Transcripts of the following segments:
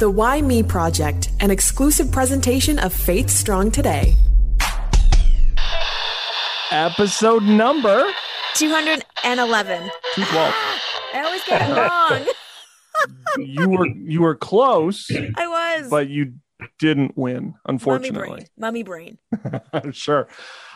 The Why Me Project, an exclusive presentation of Faith Strong Today. Episode number 211. 212. I always get it wrong. you were you were close, I was. but you didn't win, unfortunately. Mummy brain. Mummy brain. sure.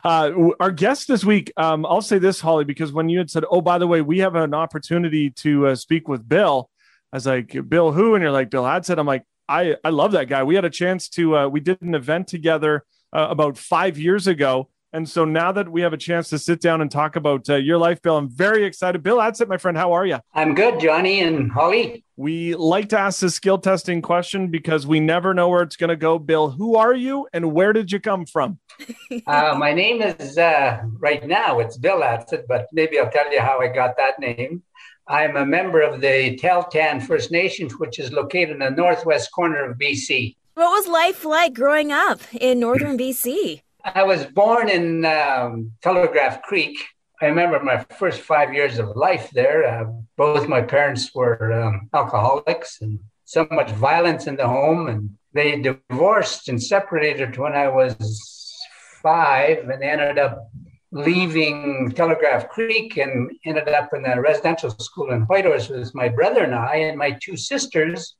Uh, our guest this week, um, I'll say this, Holly, because when you had said, "Oh, by the way, we have an opportunity to uh, speak with Bill," I was like, "Bill who?" And you're like, "Bill Adsit." I'm like, "I I love that guy. We had a chance to uh, we did an event together uh, about five years ago." And so now that we have a chance to sit down and talk about uh, your life, Bill, I'm very excited. Bill Adsit, my friend, how are you? I'm good, Johnny and Holly. We like to ask the skill testing question because we never know where it's going to go. Bill, who are you and where did you come from? Uh, my name is, uh, right now, it's Bill Adsit, but maybe I'll tell you how I got that name. I'm a member of the Tahltan First Nations, which is located in the northwest corner of BC. What was life like growing up in northern BC? I was born in um, Telegraph Creek. I remember my first five years of life there. Uh, both my parents were um, alcoholics and so much violence in the home. And they divorced and separated when I was five and ended up leaving Telegraph Creek and ended up in a residential school in Whitehorse with my brother and I and my two sisters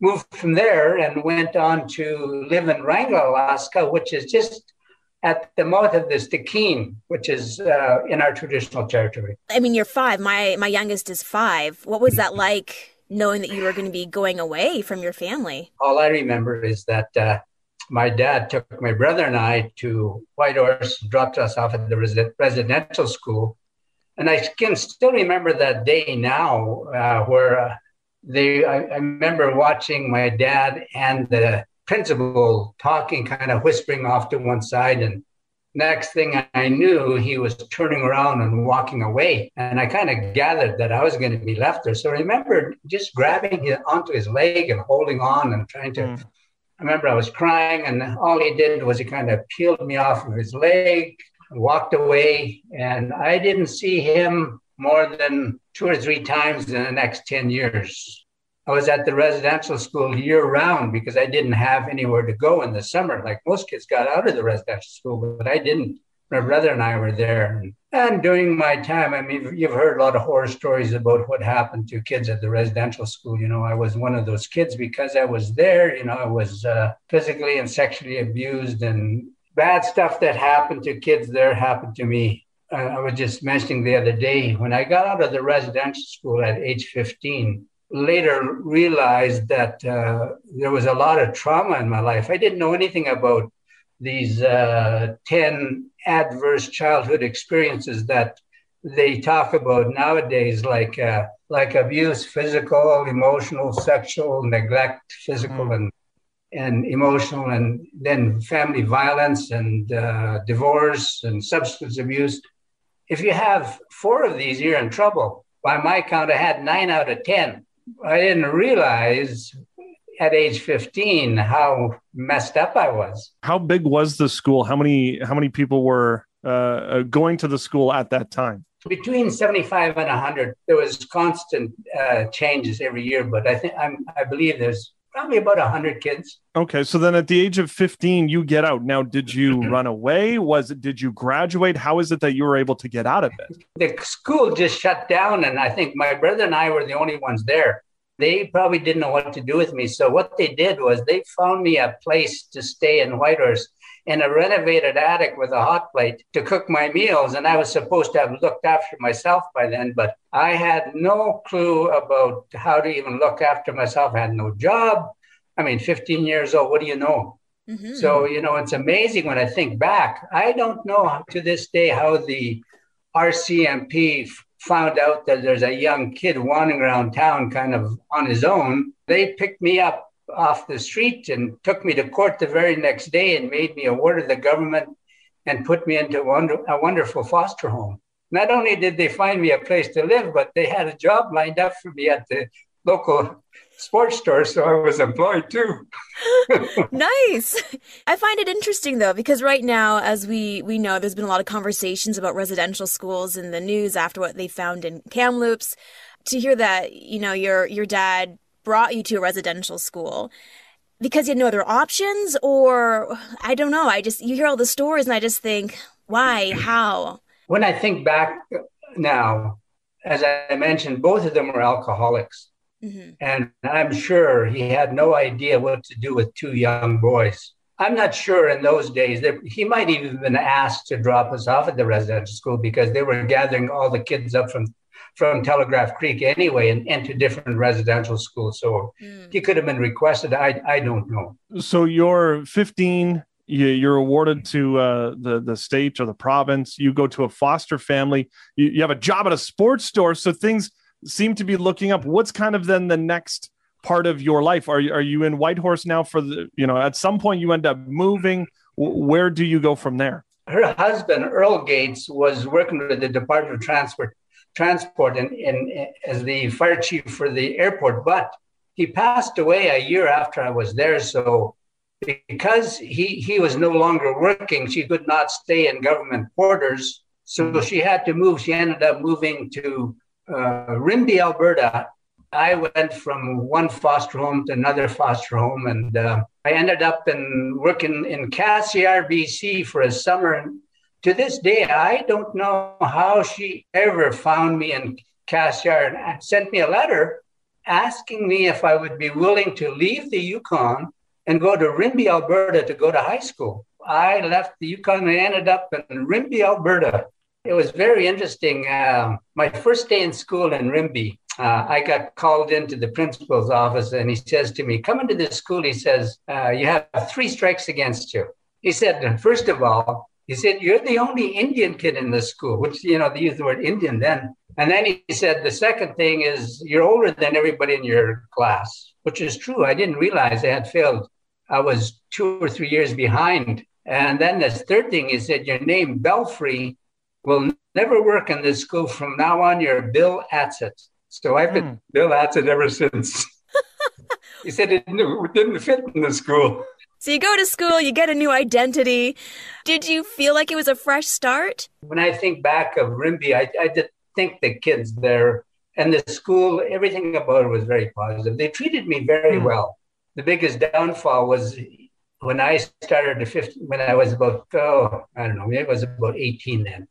moved from there and went on to live in Wrangell, Alaska, which is just at the mouth of the Stikine, which is uh, in our traditional territory. I mean, you're five. My my youngest is five. What was that like knowing that you were going to be going away from your family? All I remember is that uh, my dad took my brother and I to Whitehorse, dropped us off at the res- residential school. And I can still remember that day now uh, where uh, they, I, I remember watching my dad and the principal talking, kind of whispering off to one side. And next thing I knew, he was turning around and walking away. And I kind of gathered that I was going to be left there. So I remember just grabbing him onto his leg and holding on and trying to. Mm. I remember I was crying, and all he did was he kind of peeled me off of his leg, walked away, and I didn't see him more than two or three times in the next 10 years. I was at the residential school year round because I didn't have anywhere to go in the summer. Like most kids got out of the residential school, but I didn't. My brother and I were there. And, during my time, I mean, you've heard a lot of horror stories about what happened to kids at the residential school. You know, I was one of those kids because I was there. You know, I was uh, physically and sexually abused, and bad stuff that happened to kids there happened to me. Uh, I was just mentioning the other day when I got out of the residential school at age 15, later realized that uh, there was a lot of trauma in my life. I didn't know anything about these uh, 10 adverse childhood experiences that they talk about nowadays, like uh, like abuse, physical, emotional, sexual, neglect, physical mm. and and emotional, and then family violence and uh, divorce and substance abuse. If you have four of these, you're in trouble. By my count, I had nine out of ten. I didn't realize at age 15 how messed up I was. How big was the school? How many how many people were uh, going to the school at that time? Between 75 and 100. There was constant uh, changes every year, but I think I'm I believe there's probably about 100 kids. Okay, so then at the age of 15 you get out. Now did you run away? Was it did you graduate? How is it that you were able to get out of it? The school just shut down and I think my brother and I were the only ones there they probably didn't know what to do with me. So what they did was they found me a place to stay in Whitehorse in a renovated attic with a hot plate to cook my meals. And I was supposed to have looked after myself by then, but I had no clue about how to even look after myself. I had no job. I mean, 15 years old, what do you know? Mm-hmm. So, you know, it's amazing when I think back. I don't know to this day how the RCMP found out that there's a young kid wandering around town kind of on his own, they picked me up off the street and took me to court the very next day and made me a ward of the government and put me into a wonderful foster home. Not only did they find me a place to live, but they had a job lined up for me at the local sports store, so I was employed too. nice. I find it interesting though, because right now, as we we know, there's been a lot of conversations about residential schools in the news after what they found in Kamloops. To hear that, you know, your your dad brought you to a residential school? Because you had no other options, or I don't know. I just, you hear all the stories and I just think, why? How? When I think back now, as I mentioned, both of them were alcoholics. Mm-hmm. And I'm sure he had no idea what to do with two young boys. I'm not sure in those days that he might even been asked to drop us off at the residential school because they were gathering all the kids up from from Telegraph Creek anyway and into different residential schools. So mm. he could have been requested. I I don't know. So you're 15. You, are awarded to uh, the the state or the province. You go to a foster family. You, you have a job at a sports store. So things seem to be looking up. What's kind of then the next part of your life? Are you, are you in Whitehorse now for the, you know, at some point you end up moving. Where do you go from there? Her husband, Earl Gates, was working with the Department of Transport, Transport in, in, as the fire chief for the airport, but he passed away a year after I was there. So because he, he was no longer working, she could not stay in government quarters. So mm-hmm. she had to move. She ended up moving to uh, Alberta, I went from one foster home to another foster home, and uh, I ended up in working in Cassiar, BC for a summer. And to this day, I don't know how she ever found me in Cassiar and sent me a letter asking me if I would be willing to leave the Yukon and go to Rimbey, Alberta to go to high school. I left the Yukon and ended up in Rimbey, Alberta. It was very interesting. Uh, my first day in school in Rimbey, uh, I got called into the principal's office and he says to me, Come into this school. He says, uh, You have three strikes against you. He said, First of all, he said, You're the only Indian kid in the school, which, you know, they used the word Indian then. And then he said, The second thing is, you're older than everybody in your class, which is true. I didn't realize I had failed. I was two or three years behind. And then the third thing he said, your name, Belfry, will never work in this school. From now on, you're Bill Adsit. So I've been mm. Bill Adsit ever since. he said it didn't fit in the school. So you go to school, you get a new identity. Did you feel like it was a fresh start? When I think back of Rimbey, I, I did think the kids there and the school, everything about it was very positive. They treated me very mm. well. The biggest downfall was when I started to 15, when I was about, oh, I don't know, maybe I was about 18 then.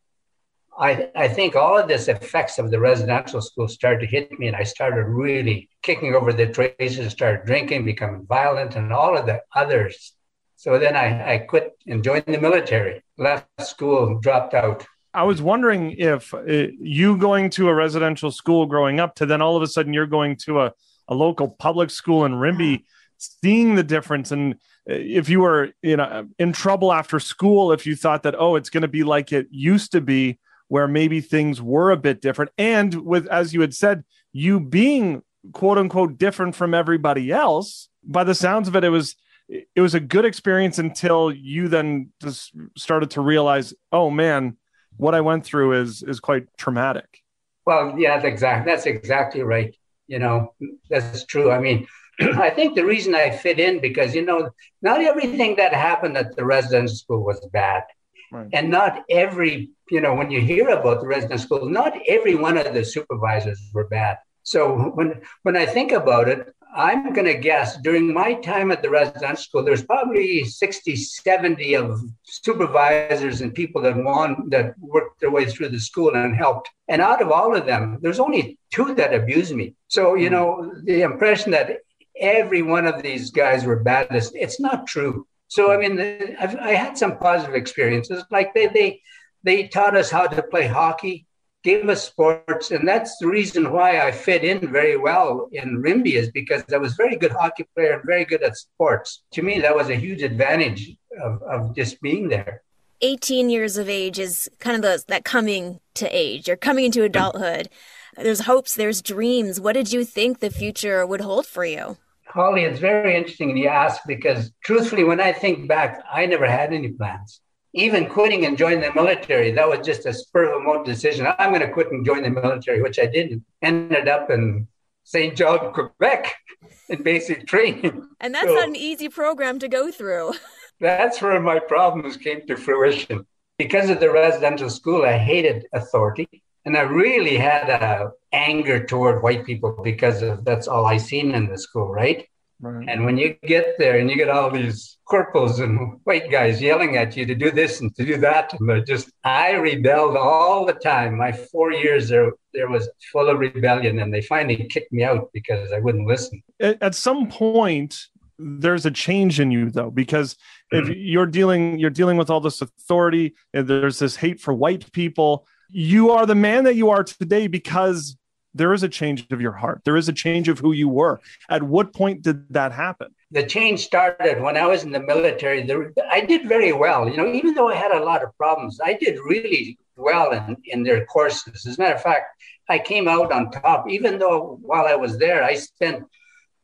I, I think all of this effects of the residential school started to hit me, and I started really kicking over the traces, started drinking, becoming violent, and all of the others. So then I, I quit and joined the military, left school, dropped out. I was wondering if uh, you going to a residential school growing up to then all of a sudden you're going to a, a local public school in Rimbey, seeing the difference and uh, if you were you know in trouble after school if you thought that oh it's going to be like it used to be where maybe things were a bit different. And with, as you had said, you being quote unquote different from everybody else, by the sounds of it, it was it was a good experience until you then just started to realize, oh man, what I went through is is quite traumatic. Well, yeah, that's exactly that's exactly right. You know, that's true. I mean, I think the reason I fit in because you know, not everything that happened at the residential school was bad. Right. And not every, you know, when you hear about the resident school, not every one of the supervisors were bad. So when when I think about it, I'm going to guess during my time at the residential school, there's probably 60, 70 of supervisors and people that want that worked their way through the school and helped. And out of all of them, there's only two that abused me. So, you hmm. know, the impression that every one of these guys were bad, is it's not true. So I mean, I've, I had some positive experiences. Like they they they taught us how to play hockey, gave us sports, and that's the reason why I fit in very well in Rimbey is because I was very good hockey player and very good at sports. To me, that was a huge advantage of, of just being there. 18 years of age is kind of the, that coming to age. You're coming into adulthood. There's hopes, there's dreams. What did you think the future would hold for you? Holly, it's very interesting you ask because truthfully, when I think back, I never had any plans. Even quitting and joining the military, that was just a spur of the moment decision. I'm going to quit and join the military, which I didn't. Ended up in St. John, Quebec, in basic training. And that's so, not an easy program to go through. that's where my problems came to fruition. Because of the residential school, I hated authority and I really had a anger toward white people because of that's all I seen in the school, right? Right. And when you get there and you get all these corporals and white guys yelling at you to do this and to do that, and just I rebelled all the time. My four years there there was full of rebellion, and they finally kicked me out because I wouldn't listen. At some point, there's a change in you though, because if mm-hmm. you're dealing you're dealing with all this authority, and there's this hate for white people. You are the man that you are today because there is a change of your heart. There is a change of who you were. At what point did that happen? The change started when I was in the military. There, I did very well. You know, even though I had a lot of problems, I did really well in, in their courses. As a matter of fact, I came out on top. Even though while I was there, I spent,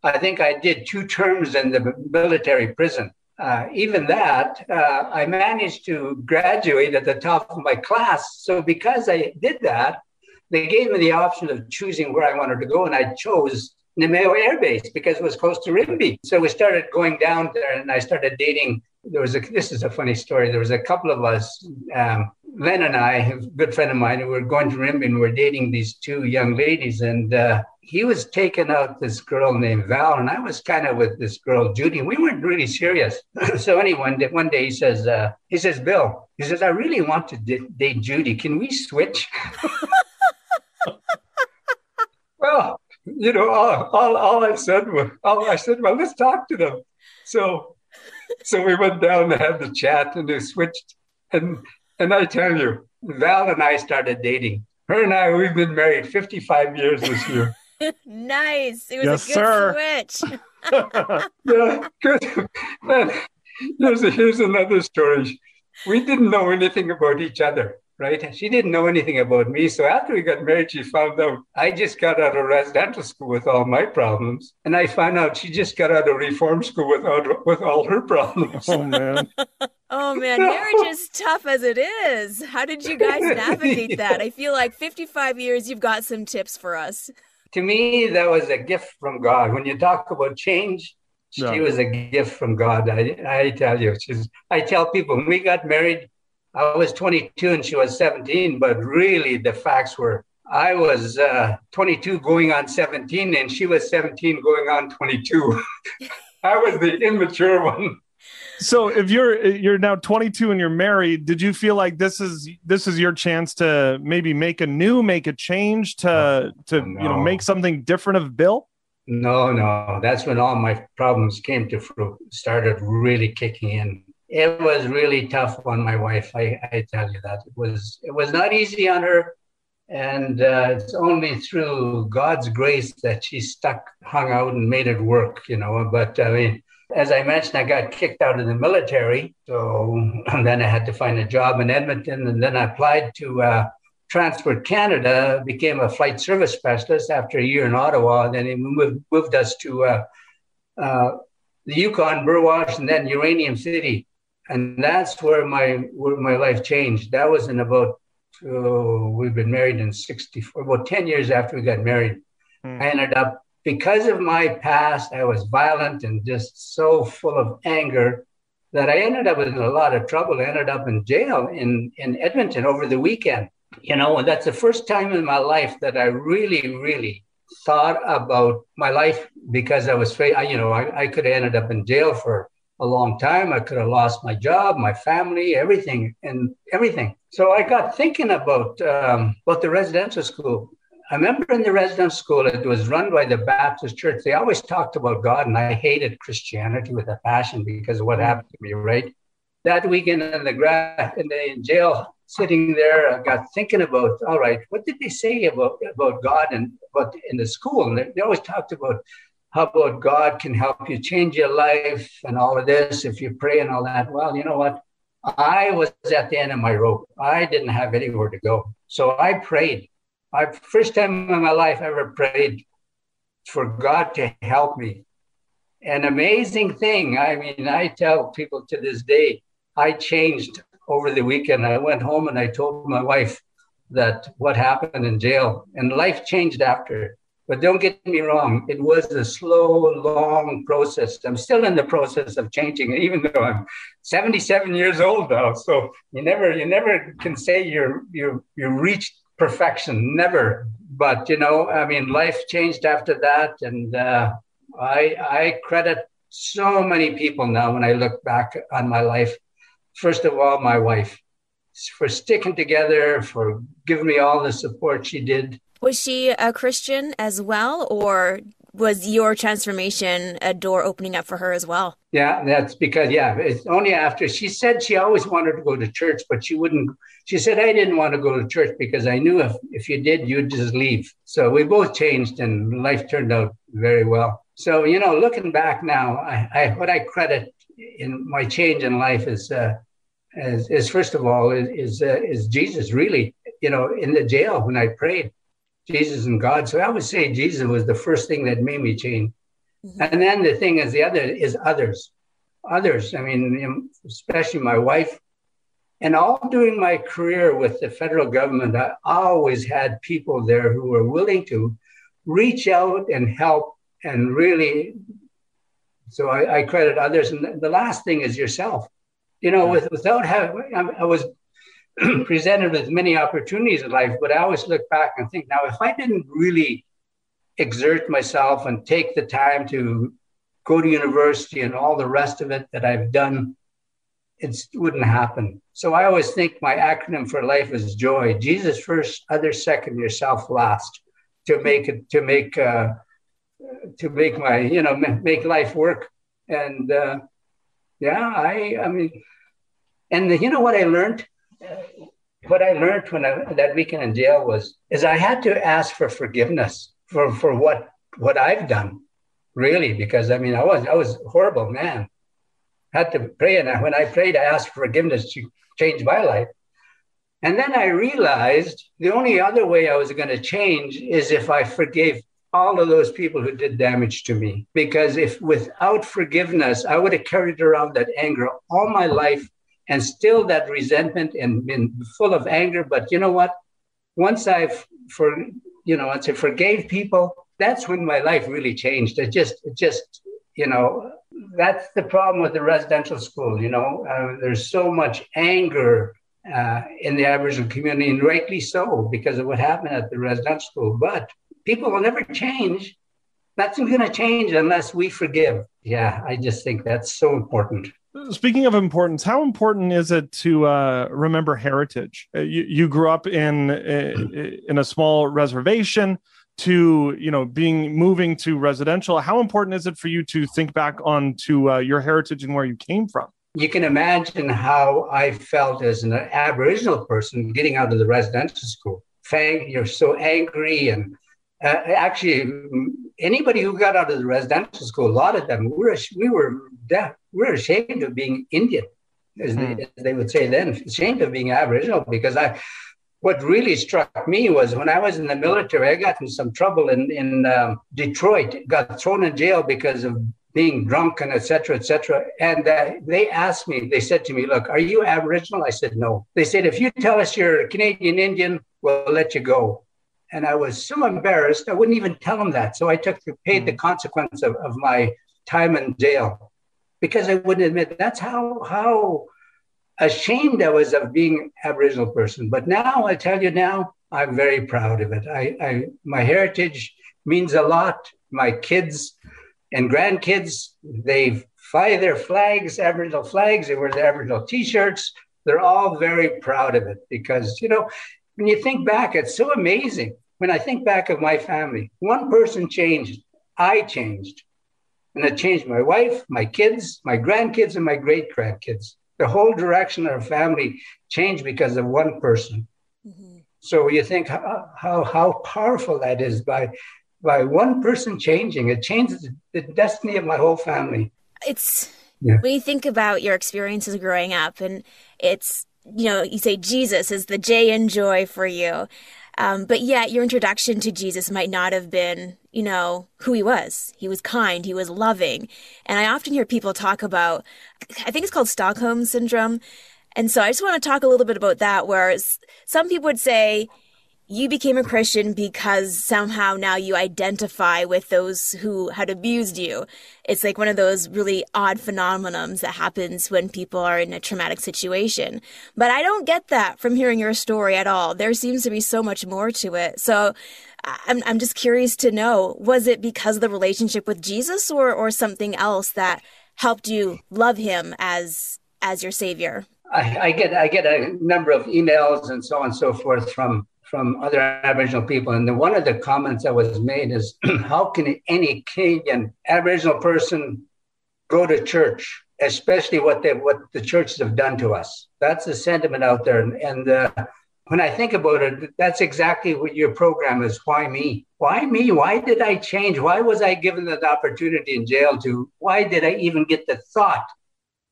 I think I did two terms in the military prison. Uh, even that, uh, I managed to graduate at the top of my class. So because I did that, they gave me the option of choosing where I wanted to go, and I chose Namao Air Base because it was close to Rimbey. So we started going down there, and I started dating. There was a. This is a funny story. There was a couple of us, um, Len and I, a good friend of mine, who were going to Rimbey, and we were dating these two young ladies, and uh, he was taking out this girl named Val, and I was kind of with this girl Judy. We weren't really serious. so anyway, one day he says, uh, he says, Bill, he says, I really want to date Judy. Can we switch? well, you know, all, all, all I said was, all I said, well, let's talk to them. So, so we went down to have the chat and they switched. And, and I tell you, Val and I started dating. Her and I, we've been married 55 years this year. Nice. It was yes, a good sir. switch. yeah, good. Man, here's, a, here's another story. We didn't know anything about each other right? She didn't know anything about me. So after we got married, she found out I just got out of residential school with all my problems. And I found out she just got out of reform school with all, with all her problems. Oh, man. oh, man. Marriage is tough as it is. How did you guys navigate that? I feel like 55 years, you've got some tips for us. To me, that was a gift from God. When you talk about change, she no. was a gift from God. I, I tell you, she's, I tell people when we got married, I was 22 and she was 17, but really the facts were I was uh, 22 going on 17 and she was 17 going on 22. I was the immature one. So if you're you're now 22 and you're married, did you feel like this is this is your chance to maybe make a new, make a change to to no. you know make something different of Bill? No, no, that's when all my problems came to fruit, started really kicking in it was really tough on my wife. I, I tell you that it was it was not easy on her, and uh, it's only through God's grace that she stuck, hung out, and made it work. You know, but I mean, as I mentioned, I got kicked out of the military, so then I had to find a job in Edmonton, and then I applied to. Uh, Transport Canada became a flight service specialist after a year in Ottawa. And Then they moved, moved us to uh, uh, the Yukon, Burwash, and then Uranium City and that's where my where my life changed. That was in about oh, we've been married in 64, about 10 years after we got married. Mm. I ended up because of my past, I was violent and just so full of anger that I ended up in a lot of trouble. I ended up in jail in, in Edmonton over the weekend. You know, and that's the first time in my life that I really, really thought about my life because I was you know, I, I could have ended up in jail for a long time. I could have lost my job, my family, everything, and everything. So I got thinking about um, about the residential school. I remember in the residential school, it was run by the Baptist Church. They always talked about God, and I hated Christianity with a passion because of what mm. happened to me. Right, that weekend in the gra- in the in jail, sitting there, I got thinking about, all right, what did they say about about God and about in the school? And they, they always talked about how about God can help you change your life and all of this if you pray and all that? Well, you know what? I was at the end of my rope. I didn't have anywhere to go. So I prayed. I first time in my life ever prayed for God to help me. An amazing thing. I mean, I tell people to this day, I changed over the weekend. I went home and I told my wife that what happened in jail and life changed after. But don't get me wrong, it was a slow, long process. I'm still in the process of changing, even though I'm 77 years old now. So you never, you never can say you're you're you reached perfection, never. But you know, I mean, life changed after that, and uh, I I credit so many people now when I look back on my life. First of all, my wife for sticking together, for giving me all the support she did. Was she a Christian as well, or was your transformation a door opening up for her as well? Yeah, that's because yeah, it's only after she said she always wanted to go to church, but she wouldn't. She said I didn't want to go to church because I knew if if you did, you'd just leave. So we both changed, and life turned out very well. So you know, looking back now, I, I what I credit in my change in life is. Uh, is, is first of all is is, uh, is Jesus really you know in the jail when I prayed Jesus and God. So I would say Jesus was the first thing that made me change. Mm-hmm. And then the thing is, the other is others. Others, I mean, especially my wife. And all during my career with the federal government, I always had people there who were willing to reach out and help and really. So I, I credit others. And the last thing is yourself. You know, with, without having, I was presented with many opportunities in life, but I always look back and think, now, if I didn't really exert myself and take the time to go to university and all the rest of it that I've done, it wouldn't happen. So I always think my acronym for life is joy. Jesus first, others second, yourself last. To make it, to make, uh, to make my, you know, make life work. And uh, yeah, I, I mean, and the, you know what I learned? What I learned when I, that weekend in jail was is I had to ask for forgiveness for, for what what I've done, really, because I mean I was I was horrible man. Had to pray, and when I prayed, I asked for forgiveness to change my life. And then I realized the only other way I was going to change is if I forgave all of those people who did damage to me. Because if without forgiveness, I would have carried around that anger all my life and still that resentment and been full of anger. But you know what? Once I've for you know, once I forgave people, that's when my life really changed. It just, it just, you know, that's the problem with the residential school. You know, uh, there's so much anger uh, in the Aboriginal community, and rightly so, because of what happened at the residential school. But people will never change. Nothing's going to change unless we forgive. Yeah, I just think that's so important. Speaking of importance, how important is it to uh, remember heritage? Uh, you, you, grew up in uh, in a small reservation to you know being moving to residential. How important is it for you to think back on to uh, your heritage and where you came from? You can imagine how I felt as an Aboriginal person getting out of the residential school. Fang, you're so angry and uh, actually, anybody who got out of the residential school, a lot of them, we were, we were deaf. We were ashamed of being Indian, as, mm. they, hmm. as, they, would say then, ashamed of being Aboriginal. Because I, what really struck me was when I was in the military, I got in some trouble in in um, Detroit, got thrown in jail because of being drunk and etc. etc. And uh, they asked me, they said to me, "Look, are you Aboriginal?" I said, "No." They said, "If you tell us you're a Canadian Indian, we'll let you go." And I was so embarrassed, I wouldn't even tell them that. So I took paid the mm. consequence of, of my time in jail because I wouldn't admit that's how how ashamed I was of being an Aboriginal person. But now I tell you now, I'm very proud of it. I, I my heritage means a lot. My kids and grandkids, they fly their flags, Aboriginal flags, they wear their Aboriginal t-shirts. They're all very proud of it because, you know, when you think back, it's so amazing when I think back of my family, one person changed, I changed. And it changed my wife, my kids, my grandkids, and my great grandkids. The whole direction of our family changed because of one person. Mm-hmm. So you think how, how, how powerful that is by by one person changing. It changes the destiny of my whole family. It's yeah. when you think about your experiences growing up, and it's you know you say Jesus is the J and joy for you. Um, but yet, your introduction to Jesus might not have been, you know, who he was. He was kind, he was loving. And I often hear people talk about, I think it's called Stockholm Syndrome. And so I just want to talk a little bit about that, where some people would say, you became a Christian because somehow now you identify with those who had abused you. It's like one of those really odd phenomenons that happens when people are in a traumatic situation. But I don't get that from hearing your story at all. There seems to be so much more to it. So I'm, I'm just curious to know, was it because of the relationship with Jesus or, or something else that helped you love him as, as your savior? I, I get I get a number of emails and so on and so forth from from other Aboriginal people. And the, one of the comments that was made is, how can any Canadian Aboriginal person go to church, especially what they what the churches have done to us? That's the sentiment out there. And, and uh, when I think about it, that's exactly what your program is. Why me? Why me? Why did I change? Why was I given that opportunity in jail to? Why did I even get the thought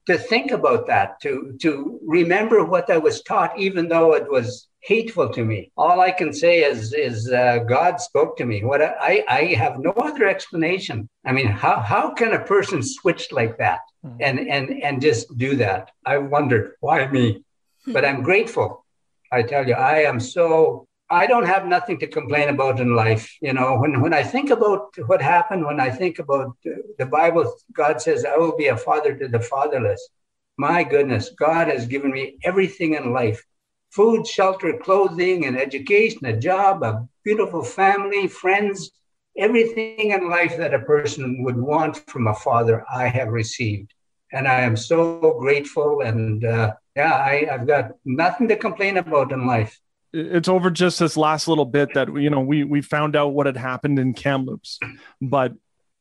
to think about that? To to remember what I was taught, even though it was hateful to me. All I can say is is uh, God spoke to me. What I I have no other explanation. I mean, how how can a person switch like that mm. and and and just do that? I wondered why me, hmm. but I'm grateful. I tell you, I am so. I don't have nothing to complain about in life. You know, when, when I think about what happened, when I think about the Bible, God says, I will be a father to the fatherless. My goodness, God has given me everything in life food, shelter, clothing, and education, a job, a beautiful family, friends, everything in life that a person would want from a father, I have received. And I am so grateful. And uh, yeah, I, I've got nothing to complain about in life it's over just this last little bit that you know we we found out what had happened in Kamloops, but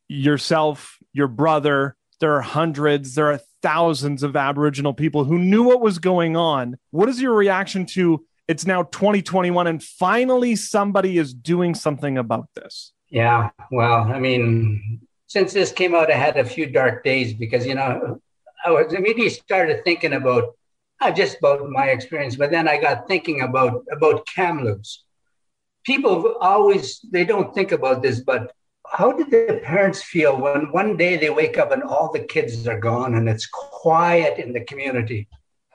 yourself, your brother, there are hundreds, there are thousands of Aboriginal people who knew what was going on. What is your reaction to it's now 2021 and finally somebody is doing something about this? Yeah, well, I mean, since this came out, I had a few dark days because, you know, I was immediately started thinking about not just about my experience, but then I got thinking about about Kamloops. People always they don't think about this, but how did the parents feel when one day they wake up and all the kids are gone and it's quiet in the community?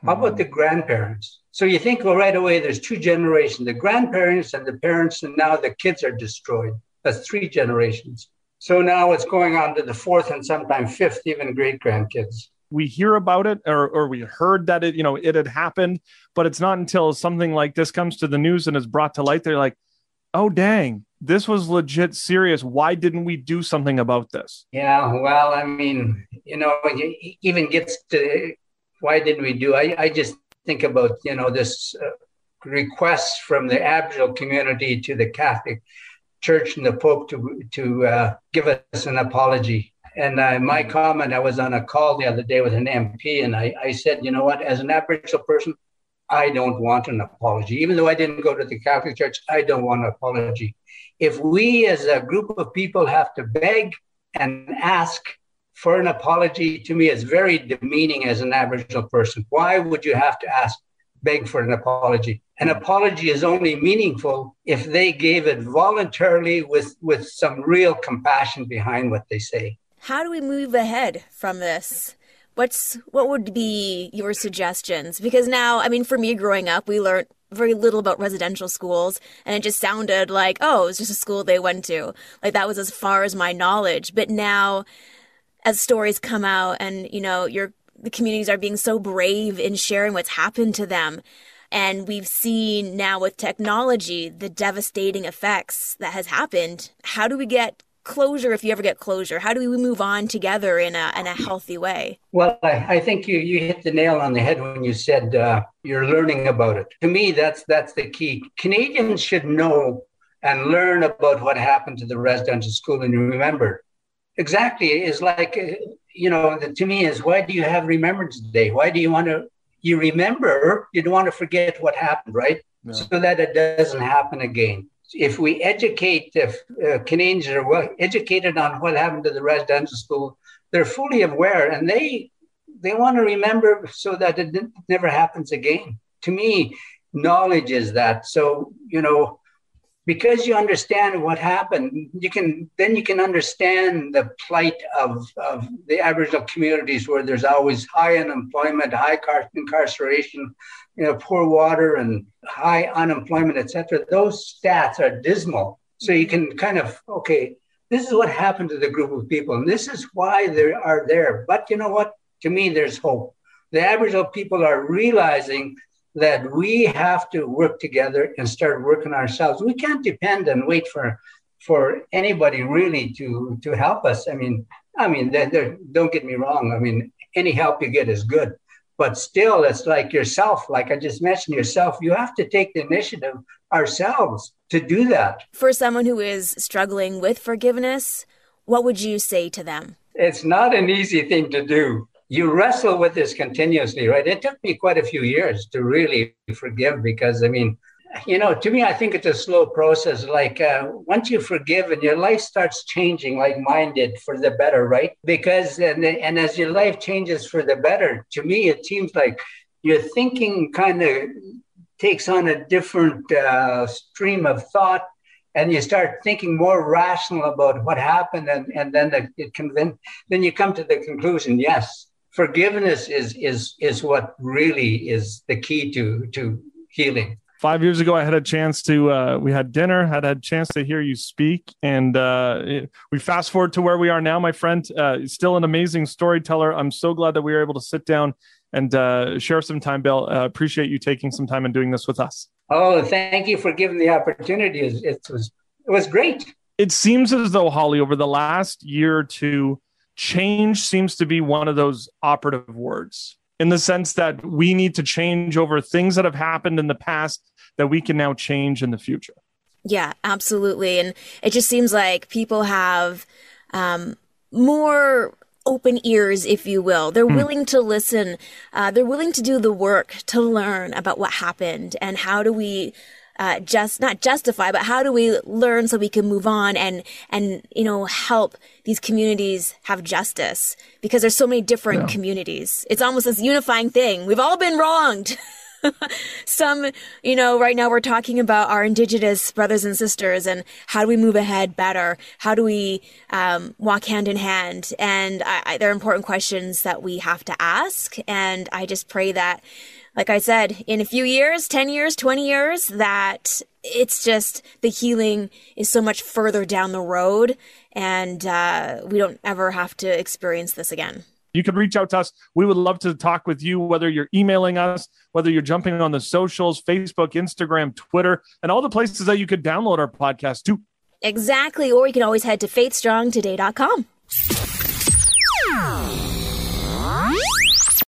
How about hmm. the grandparents? So you think, well, right away, there's two generations the grandparents and the parents, and now the kids are destroyed. That's three generations. So now it's going on to the fourth and sometimes fifth, even great grandkids. We hear about it or, or we heard that it, you know, it had happened, but it's not until something like this comes to the news and is brought to light, they're like, oh, dang, this was legit serious. Why didn't we do something about this? Yeah, well, I mean, you know, it even gets to why didn't we do? I, I just think about you know this uh, request from the Aboriginal community to the Catholic Church and the Pope to to uh, give us an apology. And uh, my comment, I was on a call the other day with an MP, and I, I said, you know what, as an Aboriginal person, I don't want an apology. Even though I didn't go to the Catholic Church, I don't want an apology if we as a group of people have to beg and ask for an apology, to me, is very demeaning as an Aboriginal person. Why would you have to ask, beg for an apology? An apology is only meaningful if they gave it voluntarily with, with some real compassion behind what they say. How do we move ahead from this? What's what would be your suggestions? Because now, I mean, for me growing up, we learned very little about residential schools and it just sounded like oh it was just a school they went to like that was as far as my knowledge but now as stories come out and you know your the communities are being so brave in sharing what's happened to them and we've seen now with technology the devastating effects that has happened how do we get closure if you ever get closure? How do we move on together in a in a healthy way? Well, I, I think you you hit the nail on the head when you said uh, you're learning about it. To me, that's that's the key. Canadians should know and learn about what happened to the residential school and remember. Exactly, is like uh, you know to me is why do you have Remembrance Day? Why do you want to you remember? You don't want to forget what happened, right? No. So that it doesn't happen again if we educate if uh, Canadians are well educated on what happened to the residential school, they're fully aware and they they want to remember so that it never happens again. To me, knowledge is that. So you know, because you understand what happened, you can then you can understand the plight of, of the Aboriginal communities where there's always high unemployment, high car- incarceration, you know, poor water and high unemployment, etc. Those stats are dismal. So you can kind of okay, this is what happened to the group of people, and this is why they are there. But you know what? To me, there's hope. The Aboriginal people are realizing that we have to work together and start working ourselves. We can't depend and wait for for anybody really to to help us. I mean, I mean, they're, they're, don't get me wrong. I mean, any help you get is good, but still, it's like yourself. Like I just mentioned, yourself. You have to take the initiative ourselves to do that. For someone who is struggling with forgiveness, what would you say to them? It's not an easy thing to do you wrestle with this continuously, right? It took me quite a few years to really forgive because, I mean, you know, to me, I think it's a slow process. Like uh, once you forgive and your life starts changing, like mine did, for the better, right? Because and and as your life changes for the better, to me, it seems like your thinking kind of takes on a different uh, stream of thought and you start thinking more rational about what happened and, and then the, it convince, then you come to the conclusion yes forgiveness is is is what really is the key to to healing five years ago i had a chance to uh, we had dinner had a chance to hear you speak. And uh, it, we fast forward to where we are now my friend. Uh, still an amazing storyteller. I'm so glad that we were able to sit down and uh, share some time bill. Uh, appreciate you taking some time and doing this with us. Oh thank you for giving the opportunity. It, it was it was great. It seems as though holly over the last year or two change seems to be one of those operative words in the sense that we need to change over things that have happened in the past that we can now change in the future. Yeah, absolutely. And it just seems like people have um, more open ears, if you will. They're mm. willing to listen. Uh, they're willing to do the work to learn about what happened and how do we uh, just not justify, but how do we learn so we can move on and and you know help these communities have justice because there's so many different yeah. communities. It's almost this unifying thing. We've all been wronged. Some, you know, right now we're talking about our indigenous brothers and sisters and how do we move ahead better? How do we um, walk hand in hand? And I, I, there are important questions that we have to ask. And I just pray that like I said, in a few years, 10 years, 20 years, that it's just the healing is so much further down the road and uh, we don't ever have to experience this again. You can reach out to us. We would love to talk with you, whether you're emailing us, whether you're jumping on the socials, Facebook, Instagram, Twitter, and all the places that you could download our podcast too. Exactly. Or you can always head to faithstrongtoday.com.